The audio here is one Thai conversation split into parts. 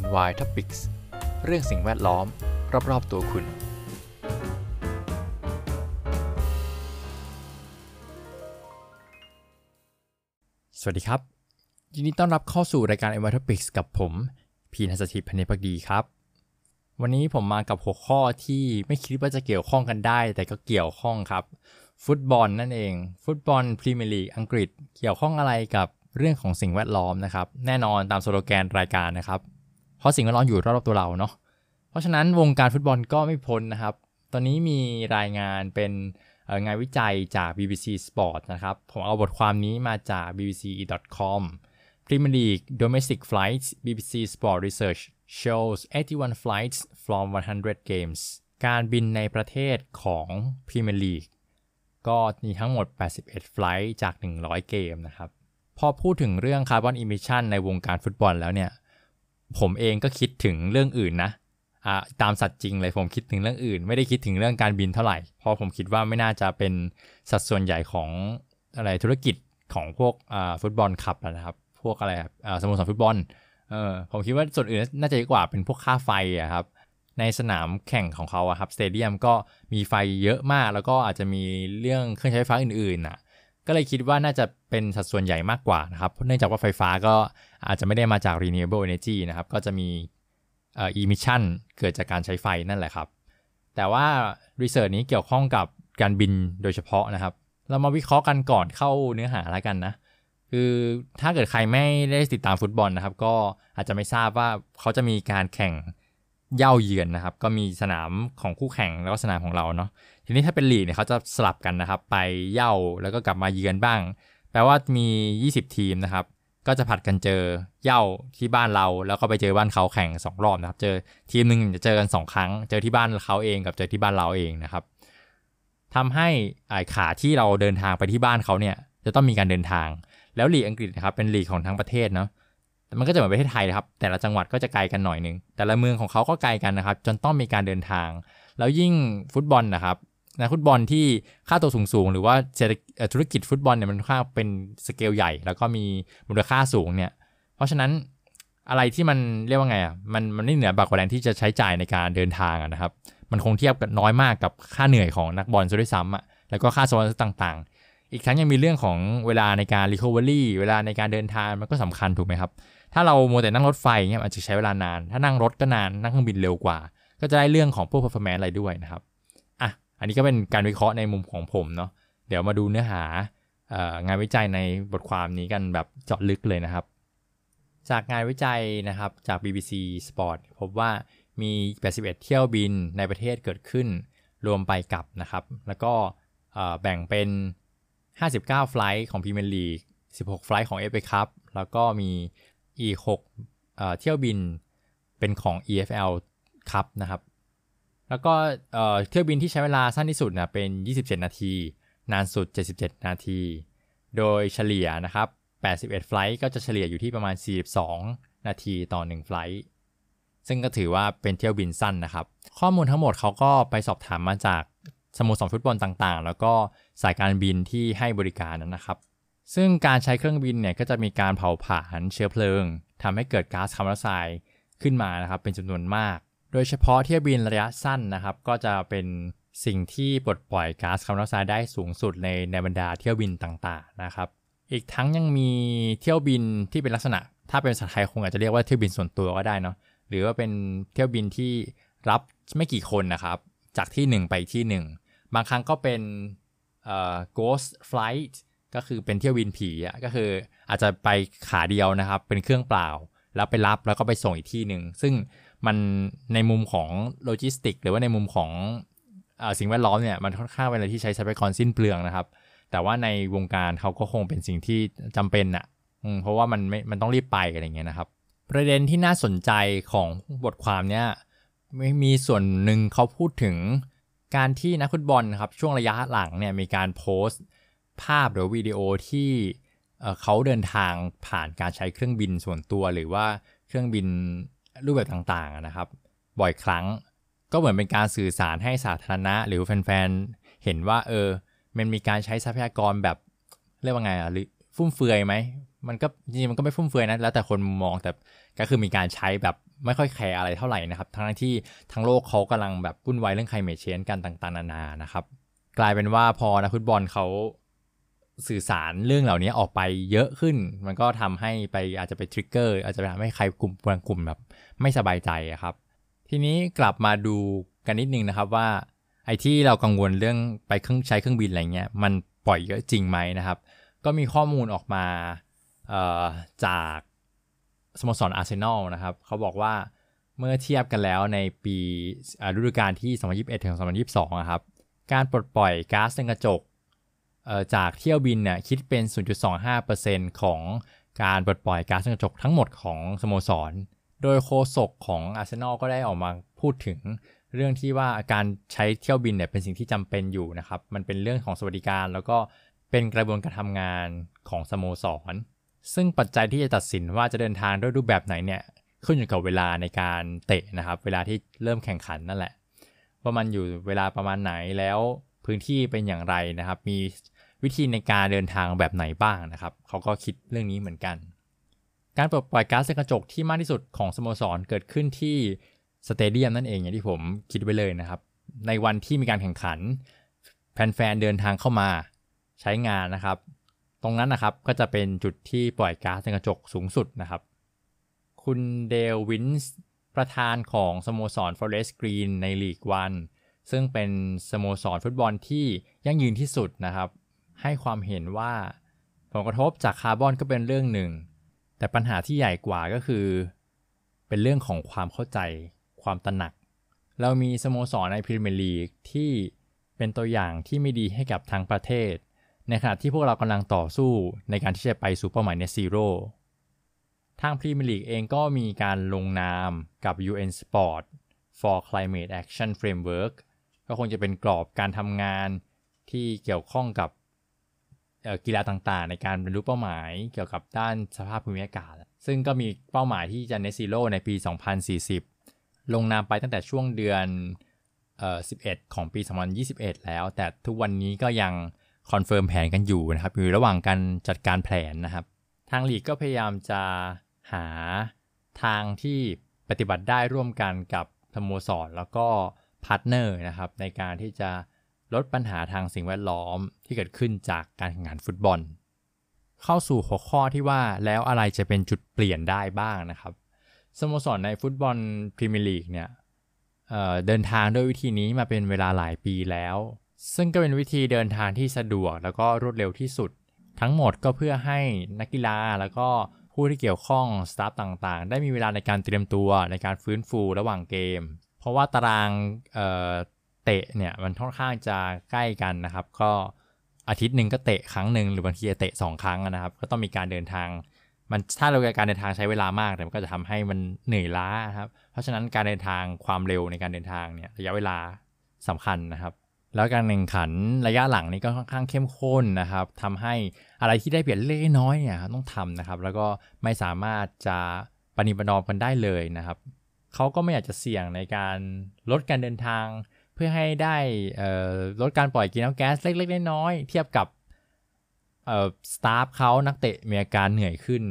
NY Topics เรื่องสิ่งแวดล้อม รอบๆตัวคุณ สวัสดีครับ ยินดีต้อนรับเข้าสู่รายการ NY Topics กับผม พีนัสถิตพันธ์พักดีครับ วันนี้ผมมากับหัวข้อที่ไม่คิดว่าจะเกี่ยวข้องกันได้ แต่ก็เกี่ยวข้องครับ ฟุตบอลนั่นเอง ฟุตบอลพรีเมียร์ลีกอังกฤษ เกี่ยวข้องอะไรกับเรื่องของสิ่งแวดล้อมนะครับ แน่นอนตามสโลแกนรายการนะครับ เพราะสิ่งแวดล้อมอยู่รอบๆตัวเราเนาะเพราะฉะนั้นวงการฟุตบอลก็ไม่พ้นนะครับ ตอนนี้มีรายงานเป็นงานวิจัยจาก BBC Sport นะครับ ผมเอาบทความนี้มาจาก bbc.com Premier League domestic flights BBC Sport Research shows 81 flights from 100 games การบินในประเทศของ Premier League ก็มีทั้งหมด 81 flight จาก 100 เกมนะครับ พอพูดถึงเรื่อง carbon emission ในวงการฟุตบอลแล้วเนี่ย ผมเองก็คิดถึงเรื่องอื่นนะอ่าตามสัตว์จริงเลยผมคิดถึงเรื่องอื่น ไม่ได้คิดถึงเรื่องการบินเท่าไหร่ เพราะผมคิดว่าไม่น่าจะเป็นสัดส่วนใหญ่ของอะไรธุรกิจของพวกอ่า football club นะครับ พวกอะไรครับอ่าสโมสรฟุตบอลเออผมคิดว่าส่วนอื่นน่าจะเยอะกว่าเป็นพวกค่าไฟอะครับในสนามแข่งของเขาอะครับสเตเดียมก็มีไฟเยอะมาก แล้วก็อาจจะมีเรื่องเครื่องใช้ไฟฟ้าอื่นๆน่ะก็เลยคิดว่าน่าจะเป็นสัดส่วนใหญ่มากกว่านะครับเนื่องจากว่าไฟฟ้าก็ อาจจะไม่ได้มาจาก renewable energy นะครับ ก็จะมีเอ่อ emission เกิดจากการใช้ไฟนั่นแหละครับ แต่ว่า research นี้เกี่ยวข้องกับการบินโดยเฉพาะนะครับ เรามาวิเคราะห์กันก่อนเข้าเนื้อหาแล้วกันนะ คือถ้าเกิดใครไม่ได้ติดตามฟุตบอลนะครับ ก็อาจจะไม่ทราบว่าเขาจะมีการแข่งเย่าเยือนนะครับ ก็มีสนามของคู่แข่งแล้วก็สนามของเราเนาะ ทีนี้ถ้าเป็นลีกเนี่ยเขาจะสลับกันนะครับ ไปเย่าแล้วก็กลับมาเยือนบ้าง แปลว่ามี 20 ทีมนะครับ ก็จะผัดกันเจอเย่าที่บ้านเรา แล้วก็ไปเจอบ้านเขาแข่ง2รอบนะครับ เจอทีมหนึ่งจะเจอกัน 2 ครั้ง เจอที่บ้านเขาเองกับเจอที่บ้านเราเองนะครับทำให้ไอ้ขาที่เราเดินทางไปที่บ้านเขาเนี่ยจะต้องมีการเดินทาง แล้วลีกอังกฤษนะครับเป็นลีกของทั้งประเทศเนาะมันก็จะเหมือนประเทศไทยนะครับ แต่ละจังหวัดก็จะไกลกันหน่อยนึงแต่ละเมืองของเขาก็ไกลกันนะครับ จนต้องมีการเดินทาง แล้วยิ่งฟุตบอลนะครับ นักฟุตบอลที่ค่าตัวสูงๆ หรือว่าธุรกิจฟุตบอลเนี่ยมันค่าเป็นสเกลใหญ่ แล้วก็มีมูลค่าสูงเนี่ย เพราะฉะนั้นอะไรที่มันเรียกว่าไงอะมันมันไม่เหนือบากกว่าแรงที่จะใช้จ่ายในการเดินทางะนะครับ มันคงเทียบกันน้อยมากกับค่าเหนื่อยของนักบอลซะด้วยซ้ำอะแล้วก็ค่าสปอนเซอร์ต่างๆ อีกทั้งยังมีเรื่องของเวลาในการ recovery เวลาในการเดินทางมันก็สำคัญถูกไหมครับ ถ้าเราโมแต่นั่งรถไฟเงี้ยอาจจะใช้เวลานาน ถ้านั่งรถก็นานนั่งเครื่องบินเร็วกว่า ก็จะได้เรื่องของพวก performance อะไรด้วยนะครับ อันนี้ก็เป็นการวิเคราะห์ในมุมของผมเนาะเดี๋ยวมาดูเนื้อหาองานวิจัยในบทความนี้กันแบบเจาะลึกเลยนะครับ จากงานวิจัยนะครับจาก BBC Sport พบว่ามี 81 เที่ยวบินในประเทศเกิดขึ้น รวมไปกับนะครับ แล้วก็แบ่งเป็น 59 flight ของ Premier League 16 flight ของ FA Cup แล้วก็มีอีก6เอ่อเที่ยวบินเป็นของ EFL ครับนะครับ แล้วก็เที่ยวบินที่ใช้เวลาสั้นที่สุดนะเป็น 27 นาที นานสุด 77 นาที โดยเฉลี่ยนะครับ 81 flight ก็จะเฉลี่ยอยู่ที่ประมาณ 42 นาทีต่อ 1 flight ซึ่งก็ถือว่าเป็นเที่ยวบินสั้นนะครับ ข้อมูลทั้งหมดเขาก็ไปสอบถามมาจากสโมสรฟุตบอลต่างๆ แล้วก็สายการบินที่ให้บริการนะครับ ซึ่งการใช้เครื่องบินเนี่ยก็จะมีการเผาผลาญเชื้อเพลิงทำให้เกิดก๊าซคาร์บอนไดออกไซด์ขึ้นมานะครับเป็นจำนวนมาก โดยเฉพาะเที่ยวบินระยะสั้นนะครับ ก็จะเป็นสิ่งที่ปลดปล่อยก๊าซคาร์บอนไดออกไซด์ได้สูงสุดในในบรรดาเที่ยวบินต่างๆนะครับ อีกทั้งยังมีเที่ยวบินที่เป็นลักษณะ ถ้าเป็นภาษาไทยคงอาจจะเรียกว่าเที่ยวบินส่วนตัวก็ได้เนาะหรือว่าเป็นเที่ยวบินที่รับไม่กี่คนนะครับ จากที่หนึ่งไปที่หนึ่งบางครั้งก็เป็นเอ่อ ghost flight ก็คือเป็นเที่ยวบินผีอะก็คืออาจจะไปขาเดียวนะครับ เป็นเครื่องเปล่า แล้วไปรับแล้วก็ไปส่งอีกที่หนึ่งซึ่ง มันในมุมของโลจิสติก หรือว่าในมุมของอสิ่งแวดล้อมเนี่ยมันค่อนข้างเป็นอะไรที่ใช้ทรัพยากรสิ้นเปลืองนะครับ แต่ว่าในวงการเขาก็คงเป็นสิ่งที่จำเป็นอะเพราะว่ามันไม่มันต้องรีบไปอะไรเงี้ยนะครับ ประเด็นที่น่าสนใจของบทความเนี้ยไม่มีส่วนหนึ่งเขาพูดถึงการที่นักฟุตบอลครับช่วงระยะหลังเนี่ยมีการโพสต์ ภาพหรือวิดีโอที่เขาเดินทางผ่านการใช้เครื่องบินส่วนตัวหรือว่าเครื่องบิน รูปแบบต่างๆนะครับ บ่อยครั้งก็เหมือนเป็นการสื่อสารให้สาธารณะ หรือแฟนๆ เห็นว่าเออ มันมีการใช้ทรัพยากรแบบเรียกว่าไงอะหรือฟุ่มเฟือยไหมมันก็จริงๆมันก็ไม่ฟุ่มเฟือยนะแล้วแต่คนมองแต่ก็คือมีการใช้แบบไม่ค่อยแคร์อะไรเท่าไหร่นะครับ ทั้งที่ทั้งโลกเขากำลังแบบวุ่นวายเรื่อง climate change กันต่างๆ นานานะครับ กลายเป็นว่าพอนักฟุตบอลเขา สื่อสารเรื่องเหล่านี้ออกไปเยอะขึ้น มันก็ทำให้ไปอาจจะไป trigger อาจจะทำให้ใครกลุ่มบางกลุ่มแบบไม่สบายใจครับ ทีนี้กลับมาดูกันนิดนึงนะครับว่า ไอ้ที่เรากังวลเรื่องไปเครื่องใช้เครื่องบินอะไรเงี้ยมันปล่อยเยอะจริงไหมนะครับ ก็มีข้อมูลออกมาจากสโมสรอาร์เซนอลนะครับเขาบอกว่าเมื่อเทียบกันแล้วในปีฤดูกาลที่ 2021 ถึง 2022 ครับ การปลดปล่อยก๊าซเรือนกระจก จากเที่ยวบินเนี่ยคิดเป็น 0.25%ของการปลดปล่อยก๊าซเรือนกระจกทั้งหมดของสโมสร โดยโฆษกของอาร์เซนอลก็ได้ออกมาพูดถึงเรื่องที่ว่าการใช้เที่ยวบินเนี่ยเป็นสิ่งที่จำเป็นอยู่นะครับ มันเป็นเรื่องของสวัสดิการ แล้วก็เป็นกระบวนการทำงานของสโมสร ซึ่งปัจจัยที่จะตัดสินว่าจะเดินทางด้วยรูปแบบไหนเนี่ยขึ้นอยู่กับเวลาในการเตะนะครับ เวลาที่เริ่มแข่งขันนั่นแหละ ว่ามันอยู่เวลาประมาณไหนแล้วพื้นที่เป็นอย่างไรนะครับ มี วิธีในการเดินทางแบบไหนบ้างนะครับเขาก็คิดเรื่องนี้เหมือนกัน การปลดปล่อยก๊าซเรือนกระจกที่มากที่สุดของสโมสรเกิดขึ้นที่สเตเดียมนั่นเองอย่างที่ผมคิดไว้เลยนะครับ ในวันที่มีการแข่งขัน แฟนๆเดินทางเข้ามาใช้งานนะครับ ตรงนั้นนะครับก็จะเป็นจุดที่ปล่อยก๊าซในกระจกสูงสุดนะครับ คุณเดลวินส์ประธานของสโมสร Forest Green ในลีกวันซึ่งเป็นสโมสรฟุตบอลที่ยั่งยืนที่สุดนะครับ ให้ความเห็นว่า ผลกระทบจากคาร์บอนก็เป็นเรื่องหนึ่ง แต่ปัญหาที่ใหญ่กว่าก็คือ เป็นเรื่องของความเข้าใจ ความตระหนัก เรามีสโมสรในพรีเมียร์ลีกที่เป็นตัวอย่างที่ไม่ดีให้กับทางประเทศ ในขณะที่พวกเรากำลังต่อสู้ในการที่จะไปสู่เป้าหมาย net zero ทางพรีเมียร์ลีกเองก็มีการลงนามกับ UN Sport for Climate Action Framework ก็คงจะเป็นกรอบการทำงานที่เกี่ยวข้องกับ กีฬาต่างๆ ในการบรรลุเป้าหมายเกี่ยวกับด้านสภาพภูมิอากาศ ซึ่งก็มีเป้าหมายที่จะ net zero ในปี 2040 ลงนามไปตั้งแต่ช่วงเดือนเอ่อ11 ของปี 2021 แล้ว แต่ทุกวันนี้ก็ยัง confirm แผนกันอยู่นะครับ อยู่ระหว่างการจัดการแผนนะครับ ทางลีกก็พยายามจะหาทางที่ปฏิบัติได้ร่วมกันกับสโมสรแล้วก็ partner นะครับ ในการที่จะ ลดปัญหาทางสิ่งแวดล้อมที่เกิดขึ้นจากการแข่งขันฟุตบอล เข้าสู่หัวข้อที่ว่าแล้วอะไรจะเป็นจุดเปลี่ยนได้บ้างนะครับสโมสรในฟุตบอลพรีเมียร์ลีกเนี่ยเดินทางด้วยวิธีนี้มาเป็นเวลาหลายปีแล้ว ซึ่งก็เป็นวิธีเดินทางที่สะดวกแล้วก็รวดเร็วที่สุด ทั้งหมดก็เพื่อให้นักกีฬาแล้วก็ผู้ที่เกี่ยวข้องสตาฟต่างๆ ได้มีเวลาในการเตรียมตัวในการฟื้นฟูระหว่างเกม เพราะว่าตาราง เตะเนี่ยมันค่อนข้างจะใกล้กันนะครับ ก็อาทิตย์หนึ่งก็เตะครั้งหนึ่งหรือบางทีเตะ2ครั้งนะครับ ก็ต้องมีการเดินทาง มันถ้าเราการเดินทางใช้เวลามากแต่มันก็จะทำให้มันเหนื่อยล้าครับ เพราะฉะนั้นการเดินทางความเร็วในการเดินทางเนี่ยระยะเวลาสำคัญนะครับแล้วการแข่งขันระยะหลังนี้ก็ค่อนข้างเข้มข้นนะครับทำให้อะไรที่ได้เปลี่ยนเล็กน้อยเนี่ยต้องทำนะครับ แล้วก็ไม่สามารถจะปฏิบัตินอมกันได้เลยนะครับเขาก็ไม่อยากจะเสี่ยงในการลดการเดินทาง พื่อให้ได้ลดการปล่อยกีนน้ำแก๊สเล็กๆน้อยๆเทียบกับสตาฟเขานักเตะมีอาการเหนื่อยขึ้น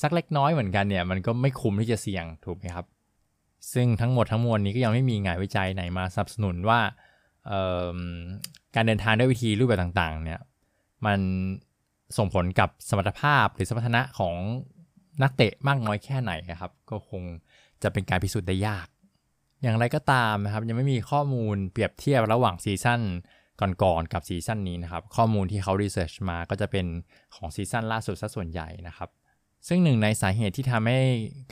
สักเล็กน้อยเหมือนกันเนี่ย มันก็ไม่คุ้มที่จะเสี่ยงถูกไหมครับ ซึ่งทั้งหมดทั้งมวลนี้ก็ยังไม่มีงานวิจัยไหนมาสนับสนุนว่าการเดินทางด้วยวิธีรูปแบบต่างๆเนี่ยมันส่งผลกับสมรรถภาพหรือสมรรถนะของนักเตะมากน้อยแค่ไหนครับ ก็คงจะเป็นการพิสูจน์ได้ยาก อย่างไรก็ตามนะครับยังไม่มีข้อมูลเปรียบเทียบระหว่างซีซั่นก่อนๆกับซีซั่นนี้นะครับ ข้อมูลที่เขา research มาก็จะเป็นของซีซั่นล่าสุดซะส่วนใหญ่นะครับ ซึ่งหนึ่งในสาเหตุที่ทำให้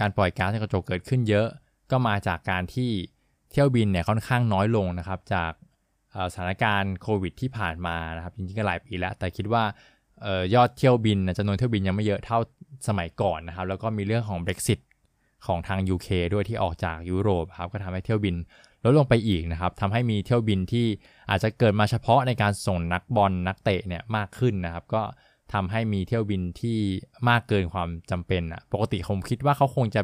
การปล่อยก๊าซในกระจกเกิดขึ้นเยอะ ก็มาจากการที่เที่ยวบินเนี่ยค่อนข้างน้อยลงนะครับ จากสถานการณ์โควิดที่ผ่านมานะครับจริงๆก็หลายปีแล้ว แต่คิดว่ายอดเที่ยวบินจำนวนเที่ยวบินยังไม่เยอะเท่าสมัยก่อนนะครับ แล้วก็มีเรื่องของ Brexit ของทาง UK ด้วยที่ออกจากยุโรปครับก็ทำให้เที่ยวบินลดลงไปอีกนะครับทำให้มีเที่ยวบินที่อาจจะเกิดมาเฉพาะในการส่งนักบอลนักเตะเนี่ยมากขึ้นนะครับ ก็ทำให้มีเที่ยวบินที่มากเกินความจำเป็นอะปกติผมคิดว่าเขาคงจะ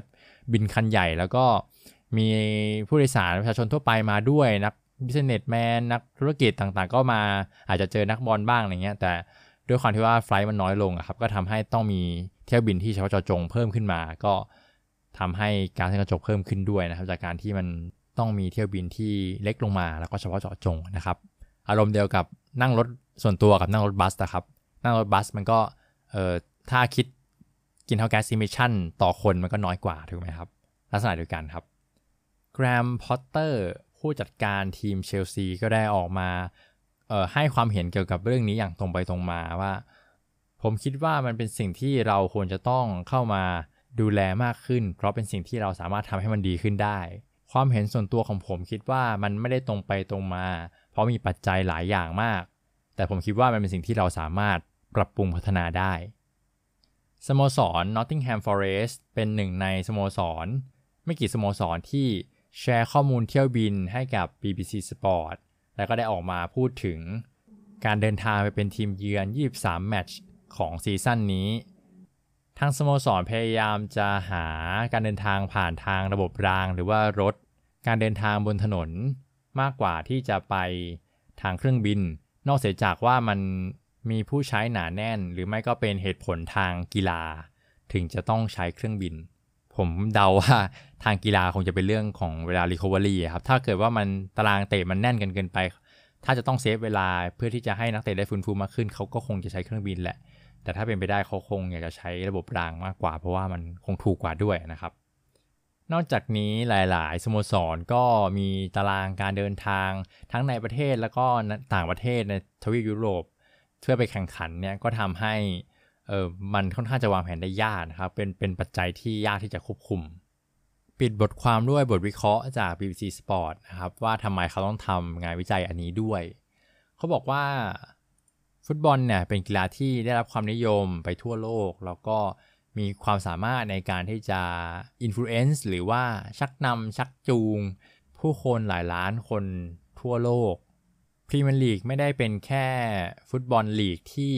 บินคันใหญ่แล้วก็มีผู้โดยสารประชาชนทั่วไปมาด้วยนัก businessman นักธุรกิจต่างๆ ก็มาอาจจะเจอนักบอลบ้างอะไรเงี้ย แต่ด้วยความที่ว่า flight มันน้อยลงครับก็ทำให้ต้องมีเที่ยวบินที่เฉพาะเจาะจงเพิ่มขึ้นมา ก็ ทำให้ก๊าซเรือนกระจกเพิ่มขึ้นด้วยนะครับ จากการที่มันต้องมีเที่ยวบินที่เล็กลงมาแล้วก็เฉพาะเจาะจงนะครับ อารมณ์เดียวกับนั่งรถส่วนตัวกับนั่งรถบัสนะครับ นั่งรถบัสมันก็เอ่อถ้าคิด greenhouse gas emission ต่อคนมันก็น้อยกว่าถูกไหมครับ ลักษณะเดียวกันครับแกรมพอตเตอร์ผู้จัดการทีมเชลซีก็ได้ออกมาให้ความเห็นเกี่ยวกับเรื่องนี้อย่างตรงไปตรงมาว่า ผมคิดว่ามันเป็นสิ่งที่เราควรจะต้องเข้ามา ดูแลมากขึ้น เพราะเป็นสิ่งที่เราสามารถทำให้มันดีขึ้นได้ ความเห็นส่วนตัวของผมคิดว่ามันไม่ได้ตรงไปตรงมา เพราะมีปัจจัยหลายอย่างมาก แต่ผมคิดว่ามันเป็นสิ่งที่เราสามารถปรับปรุงพัฒนาได้ สโมสร Nottingham Forest เป็นหนึ่งในสโมสร ไม่กี่สโมสรที่แชร์ข้อมูลเที่ยวบินให้กับ BBC Sport แล้วก็ได้ออกมาพูดถึงการเดินทางไปเป็นทีมเยือน 23 แมตช์ของซีซั่นนี้างสโมสรพยายามจะหาการเดินทางผ่านทางระบบราง หรือว่ารถ การเดินทางบนถนนมากกว่าที่จะไปทางเครื่องบิน นอกเสียจากว่ามันมีผู้ใช้หนาแน่น หรือไม่ก็เป็นเหตุผลทางกีฬา ถึงจะต้องใช้เครื่องบิน ผมเดาว่าทางกีฬาคงจะเป็นเรื่องของเวลา recovery ครับถ้าเกิดว่ามันตารางเตะมันแน่นกันเกินไป ถ้าจะต้องเซฟเวลาเพื่อที่จะให้นักเตะได้ฟื้นฟูมากขึ้นเขาก็คงจะใช้เครื่องบินแหละ แต่ถ้าเป็นไปได้เขาคงอยากจะใช้ระบบรางมากกว่า เพราะว่ามันคงถูกกว่าด้วยนะครับ นอกจากนี้หลาย ๆ สโมสรก็มีตารางการเดินทางทั้งในประเทศแล้วก็ต่างประเทศในทวีปยุโรป เพื่อไปแข่งขันเนี่ยก็ทำให้เออมันค่อนข้างจะวางแผนได้ยากนะครับ เป็นเป็นปัจจัยที่ยากที่จะควบคุม ปิดบทความด้วยบทวิเคราะห์จาก BBC Sport นะครับว่าทำไมเขาต้องทำงานวิจัยอันนี้ด้วย เขาบอกว่า ฟุตบอลเนี่ยเป็นกีฬาที่ได้รับความนิยมไปทั่วโลก แล้วก็มีความสามารถในการที่จะ influence หรือว่าชักนำชักจูง ผู้คนหลายล้านคนทั่วโลกพรีเมียร์ลีกไม่ได้เป็นแค่ฟุตบอลลีกที่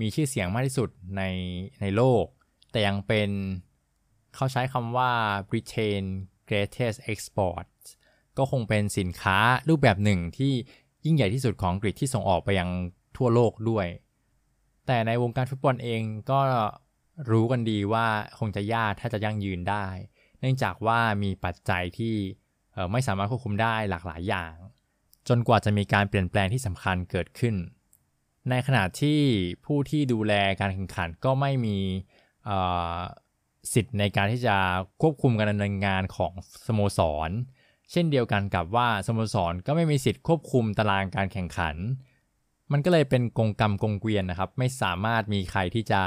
มีชื่อเสียงมากที่สุดในในโลก แต่ยังเป็นเขาใช้คำว่า Britain Greatest Export ก็คงเป็นสินค้ารูปแบบหนึ่งที่ยิ่งใหญ่ที่สุดของอังกฤษที่ส่งออกไปยัง ทั่วโลกด้วย แต่ในวงการฟุตบอลเองก็รู้กันดีว่าคงจะยากถ้าจะยั่งยืนได้ เนื่องจากว่ามีปัจจัยที่ไม่สามารถควบคุมได้หลากหลายอย่าง จนกว่าจะมีการเปลี่ยนแปลงที่สำคัญเกิดขึ้น ในขณะที่ผู้ที่ดูแลการแข่งขันก็ไม่มีสิทธิ์ในการที่จะควบคุมการดำเนินงานของสโมสร เช่นเดียวกันกับว่าสโมสรก็ไม่มีสิทธิ์ควบคุมตารางการแข่งขัน มันก็เลยเป็นกงกรรมกงเกวียนนะครับ ไม่สามารถมีใครที่จะ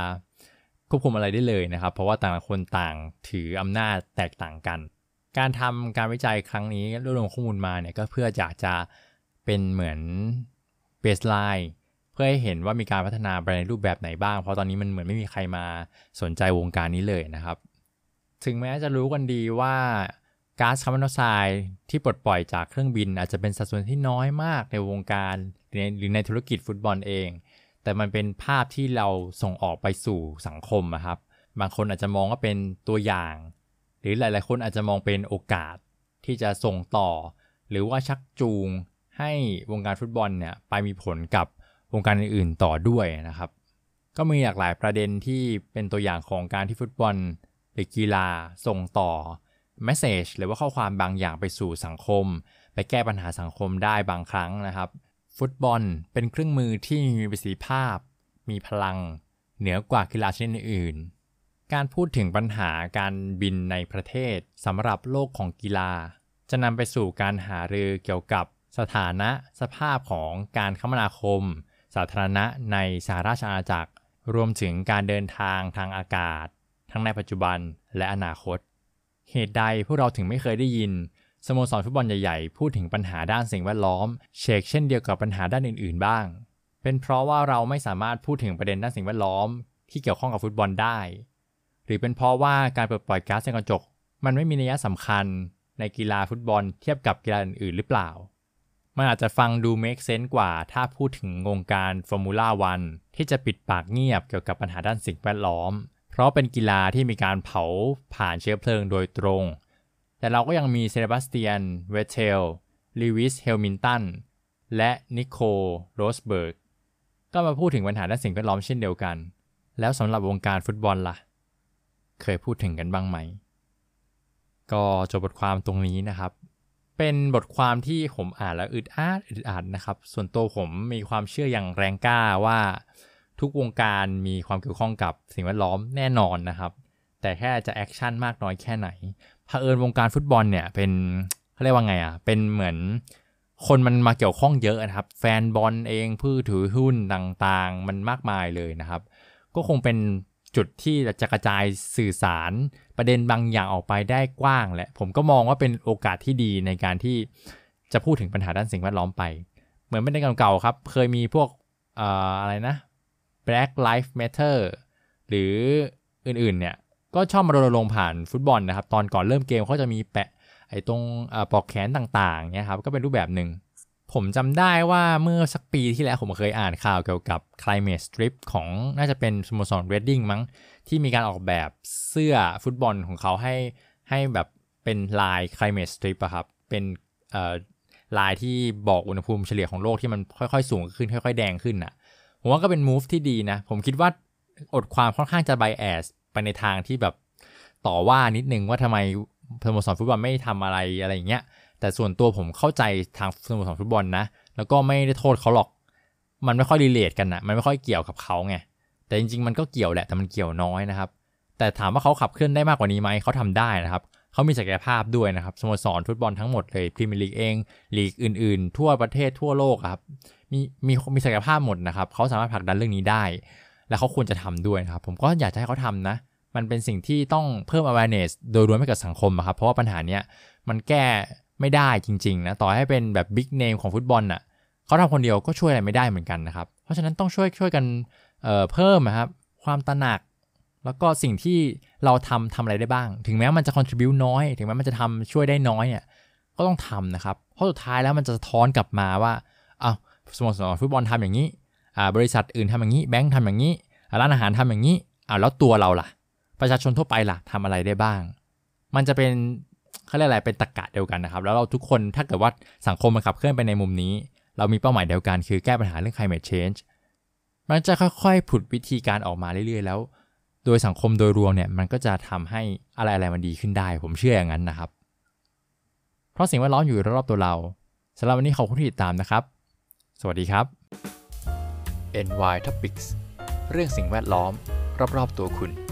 ควบคุมอะไรได้เลยนะครับ เพราะว่าต่างคนต่างถืออำนาจแตกต่างกัน การทำการวิจัยครั้งนี้รวบรวมข้อมูลมาเนี่ยก็เพื่ออยากจะเป็นเหมือนเบสไลน์เพื่อให้เห็นว่ามีการพัฒนาไปในรูปแบบไหนบ้าง เพราะตอนนี้มันเหมือนไม่มีใครมาสนใจวงการนี้เลยนะครับ ถึงแม้จะรู้กันดีว่าก๊าซคาร์บอนไดออกไซด์ที่ปลดปล่อยจากเครื่องบิน อาจจะเป็นสัดส่วนที่น้อยมากในวงการ หรือในธุรกิจฟุตบอลเอง แต่มันเป็นภาพที่เราส่งออกไปสู่สังคมนะครับ บางคนอาจจะมองว่าเป็นตัวอย่าง หรือหลาย ๆ คนอาจจะมองเป็นโอกาสที่จะส่งต่อ หรือว่าชักจูงให้วงการฟุตบอลเนี่ยไปมีผลกับวงการอื่นๆต่อด้วยนะครับ ก็มีหลากหลายประเด็นที่เป็นตัวอย่างของการที่ฟุตบอลหรือกีฬาส่งต่อแมสเซจหรือว่าข้อความบางอย่างไปสู่สังคม ไปแก้ปัญหาสังคมได้บางครั้งนะครับ ฟุตบอลเป็นเครื่องมือที่มีประสิทธิภาพ มีพลัง เหนือกว่ากีฬาชนิดอื่น การพูดถึงปัญหาการบินในประเทศสำหรับโลกของกีฬา จะนำไปสู่การหารือเกี่ยวกับสถานะสภาพของการคมนาคม สาธารณะในสหราชอาณาจักร รวมถึงการเดินทางทางอากาศ ทั้งในปัจจุบันและอนาคต เหตุใดพวกเราถึงไม่เคยได้ยิน สโมสรฟุตบอลใหญ่ๆ พูดถึงปัญหาด้านสิ่งแวดล้อม เชกเช่นเดียวกับปัญหาด้านอื่นๆบ้าง เป็นเพราะว่าเราไม่สามารถพูดถึงประเด็นด้านสิ่งแวดล้อม ที่เกี่ยวข้องกับฟุตบอลได้ หรือเป็นเพราะว่าการปลดปล่อยก๊าซเรือนกระจก มันไม่มีนัยสำคัญในกีฬาฟุตบอลเทียบกับกีฬาอื่นๆ หรือเปล่า มันอาจจะฟังดู make sense กว่าถ้าพูดถึงวงการฟอร์มูล่าวันที่จะปิดปากเงียบเกี่ยวกับปัญหาด้านสิ่งแวดล้อม เพราะเป็นกีฬาที่มีการเผาผลาญเชื้อเพลิงโดยตรง แต่เราก็ยังมีเซบาสเตียน เวทเทลลูอิส แฮมิลตัน และนิโค รอสเบิร์ก ก็มาพูดถึงปัญหาด้านสิ่งแวดล้อมเช่นเดียวกัน แล้วสำหรับวงการฟุตบอลล่ะ เคยพูดถึงกันบ้างไหม ก็จบบทความตรงนี้นะครับ เป็นบทความที่ผมอ่านแล้วอึดอัดอึดอัดนะครับ ส่วนตัวผมมีความเชื่ออย่างแรงกล้าว่าทุกวงการมีความเกี่ยวข้องกับสิ่งแวดล้อมแน่นอนนะครับ แต่แค่จะ action มากน้อยแค่ไหน เผอิญวงการฟุตบอลเนี่ยเป็นเขาเรียกว่าไงอะเป็นเหมือนคนมันมาเกี่ยวข้องเยอะนะครับ แฟนบอลเองผู้ถือหุ้นต่างๆ มันมากมายเลยนะครับ ก็คงเป็นจุดที่จะกระจายสื่อสารประเด็นบางอย่างออกไปได้กว้างแหละ ผมก็มองว่าเป็นโอกาสที่ดีในการที่จะพูดถึงปัญหาด้านสิ่งแวดล้อมไป เหมือนเป็นในเก่าๆครับ เคยมีพวกอออะไรนะ Black Lives Matter หรืออื่นๆเนี่ย ก็ชอบมารณรงค์ผ่านฟุตบอลนะครับ ตอนก่อนเริ่มเกมเขาจะมีแปะไอ้ตรงปลอกแขนต่างๆเนี่ยครับก็เป็นรูปแบบหนึ่งผมจำได้ว่าเมื่อสักปีที่แล้วผมเคยอ่านข่าวเกี่ยวกับ Climate Strip ของน่าจะเป็นสโมสร Reading มั้ง ที่มีการออกแบบเสื้อฟุตบอลของเขาให้ให้แบบเป็นลาย Climate Strip อะครับ เป็นลายที่บอกอุณหภูมิเฉลี่ยของโลกที่มันค่อยๆ สูงขึ้น ค่อย ๆ แดงขึ้นอะผมว่าก็เป็น move ที่ดีนะ ผมคิดว่าอดความค่อนข้างจะ bias ไปในทางที่แบบต่อว่านิดนึงว่าทำไมสโมสรฟุตบอลไม่ทำอะไรอะไรอย่างเงี้ยแต่ส่วนตัวผมเข้าใจทางสโมสรฟุตบอลนะ แล้วก็ไม่ได้โทษเขาหรอก มันไม่ค่อย relate กันนะมันไม่ค่อยเกี่ยวกับเขาไงแต่จริงๆมันก็เกี่ยวแหละแต่มันเกี่ยวน้อยนะครับ แต่ถามว่าเขาขับเคลื่อนได้มากกว่านี้ไหมเขาทำได้นะครับเขามีศักยภาพด้วยนะครับสโมสรฟุตบอลทั้งหมดเลยพรีเมียร์ลีกเองลีกอื่น ๆ ทั่วประเทศทั่วโลกครับมีมีมีศักยภาพหมดนะครับเขาสามารถผลักดันเรื่องนี้ได้ และเขาควรจะทำด้วยนะครับ ผมก็อยากจะให้เขาทำนะ มันเป็นสิ่งที่ต้องเพิ่ม awareness โดยรวมให้กับสังคมครับ เพราะว่าปัญหาเนี้ยมันแก้ไม่ได้จริงๆนะต่อให้เป็นแบบบิ๊กเนมของฟุตบอลน่ะเขาทำคนเดียวก็ช่วยอะไรไม่ได้เหมือนกันนะครับ เพราะฉะนั้นต้องช่วยช่วยกันเเพิ่มนะครับความตระหนัก แล้วก็สิ่งที่เราทำทำอะไรได้บ้าง ถึงแม้มันจะ contribu น้อย ถึงแม้มันจะทำช่วยได้น้อยเนี่ยก็ต้องทำนะครับ เพราะสุดท้ายแล้วมันจะสะท้อนกลับมาว่าอ้าวสโมสรฟุตบอลทำอย่างนี้ บริษัทอื่นทำอย่างนี้แบงค์ทำอย่างนี้ร้านอาหารทำอย่างนี้อ้าวแล้วตัวเราล่ะ ประชาชนทั่วไปล่ะทำอะไรได้บ้าง มันจะเป็นเขาเรียกอะไรเป็นตรกกะเดียวกันนะครับ แล้วเราทุกคนถ้าเกิดว่าสังคมมันขับเคลื่อนไปในมุมนี้ เรามีเป้าหมายเดียวกันคือแก้ปัญหาเรื่อง climate change มันจะค่อยๆผุดวิธีการออกมาเรื่อยๆ แล้ว โดยสังคมโดยรวมเนี่ยมันก็จะทำให้อะไรๆมันดีขึ้นได้ ผมเชื่ออย่างนั้นนะครับ เพราะสิ่งแวดล้อมอยู่รอบๆตัวเราสำหรับวันนี้ขอบคุณที่ติดตามนะครับ สวัสดีครับ NY Topics เรื่องสิ่งแวดล้อม รอบๆตัวคุณ